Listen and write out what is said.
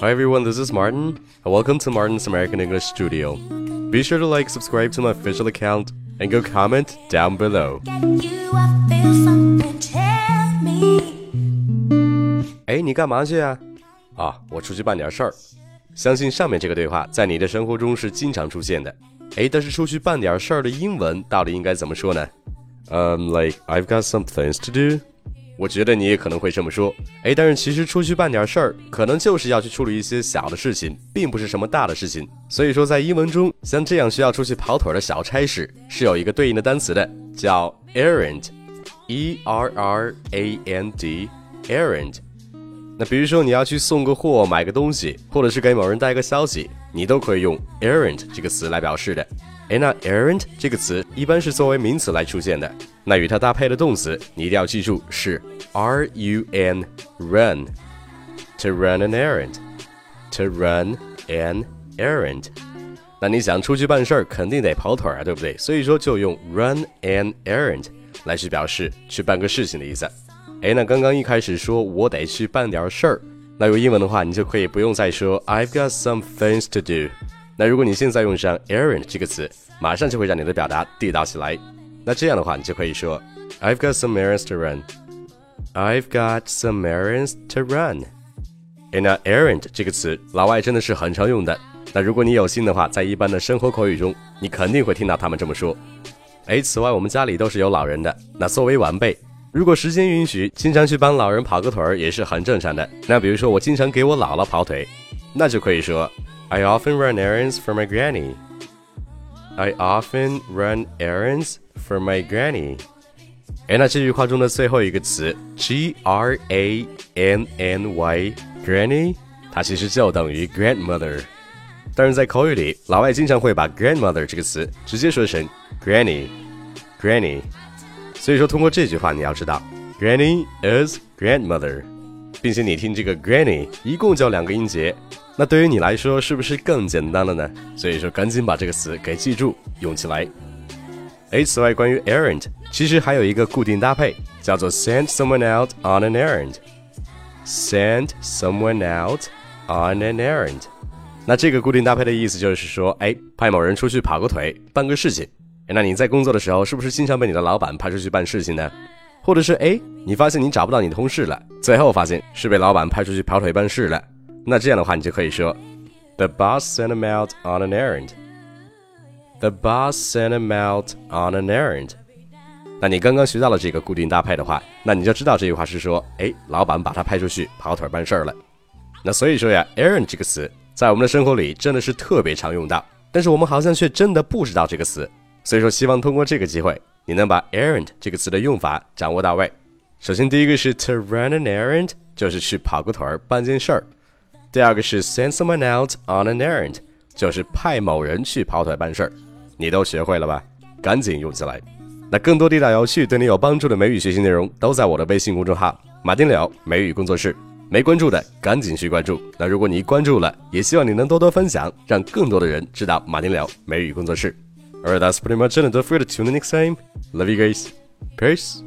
Hi everyone, this is Martin, and welcome to Martin's American English Studio. Be sure to like, subscribe to my official account, and go comment down below. Get you, I feel something tell me. 哎，你干嘛去啊？啊，我出去办点事儿。相信上面这个对话在你的生活中是经常出现的。哎，但是出去办点事儿的英文到底应该怎么说呢？嗯、um,，like I've got some things to do。 我觉得你也可能会这么说。哎，但是其实出去办点事儿，可能就是要去处理一些小的事情，并不是什么大的事情。所以说，在英文中，像这样需要出去跑腿的小差事，是有一个对应的单词的，叫 errand，e r r a n d，errand。那比如说你要去送个货、买个东西，或者是给某人带个消息，你都可以用 errand 这个词来表示的。哎，那 errand 这个词一般是作为名词来出现的。那与它搭配的动词，你一定要记住是 r u n run to run an errand to run an errand。那你想出去办事儿，肯定得跑腿儿啊，对不对？所以说就用 run an errand 来去表示去办个事情的意思。哎，那刚刚一开始说我得去办点事儿，那用英文的话，你就可以不用再说 I've got some things to do。那如果你现在用上 errand 这个词，马上就会让你的表达地道起来。那这样的话，你就可以说 I've got some errands to run。I've got some errands to run。哎，那 errand 这个词，老外真的是很常用的。那如果你有心的话，在一般的生活口语中，你肯定会听到他们这么说。哎，此外，我们家里都是有老人的，那作为晚辈。如果时间允许，经常去帮老人跑个腿儿也是很正常的。那比如说，我经常给我姥姥跑腿，那就可以说 I often run errands for my granny. I often run errands for my granny. 哎，那这句话中的最后一个词 G R A N N Y granny，它其实就等于 grandmother。但是在口语里，老外经常会把 grandmother 这个词直接说成 granny，granny。所以说，通过这句话，你要知道，Granny is grandmother， 并且你听这个 Granny 一共就两个音节，那对于你来说是不是更简单了呢？所以说，赶紧把这个词给记住，用起来。哎，此外，关于 errand，其实还有一个固定搭配，叫做 send someone out on an errand。Send someone out on an errand。那这个固定搭配的意思就是说，哎，派某人出去跑个腿，办个事情。那你在工作的时候，是不是经常被你的老板派出去办事情呢？或者是哎，你发现你找不到你同事了，最后发现是被老板派出去跑腿办事了。那这样的话，你就可以说，The boss sent him out on an errand. The boss sent him out on an errand. 那你刚刚学到了这个固定搭配的话，那你就知道这句话是说，哎，老板把他派出去跑腿办事儿了。那所以说呀，errand 这个词在我们的生活里真的是特别常用到，但是我们好像却真的不知道这个词。所以说，希望通过这个机会，你能把 errand 这个词的用法掌握到位。首先，第一个是 to run an errand，就是去跑个腿儿办件事儿；第二个是 send someone out on an errand，就是派某人去跑腿办事儿。你都学会了吧？赶紧用起来！那更多地道有趣、对你有帮助的美语学习内容，都在我的微信公众号“马丁柳美语工作室”。没关注的，赶紧去关注。那如果你关注了，也希望你能多多分享，让更多的人知道马丁柳美语工作室。Alright, that's pretty much it. And don't forget to tune in next time. Love you guys. Peace.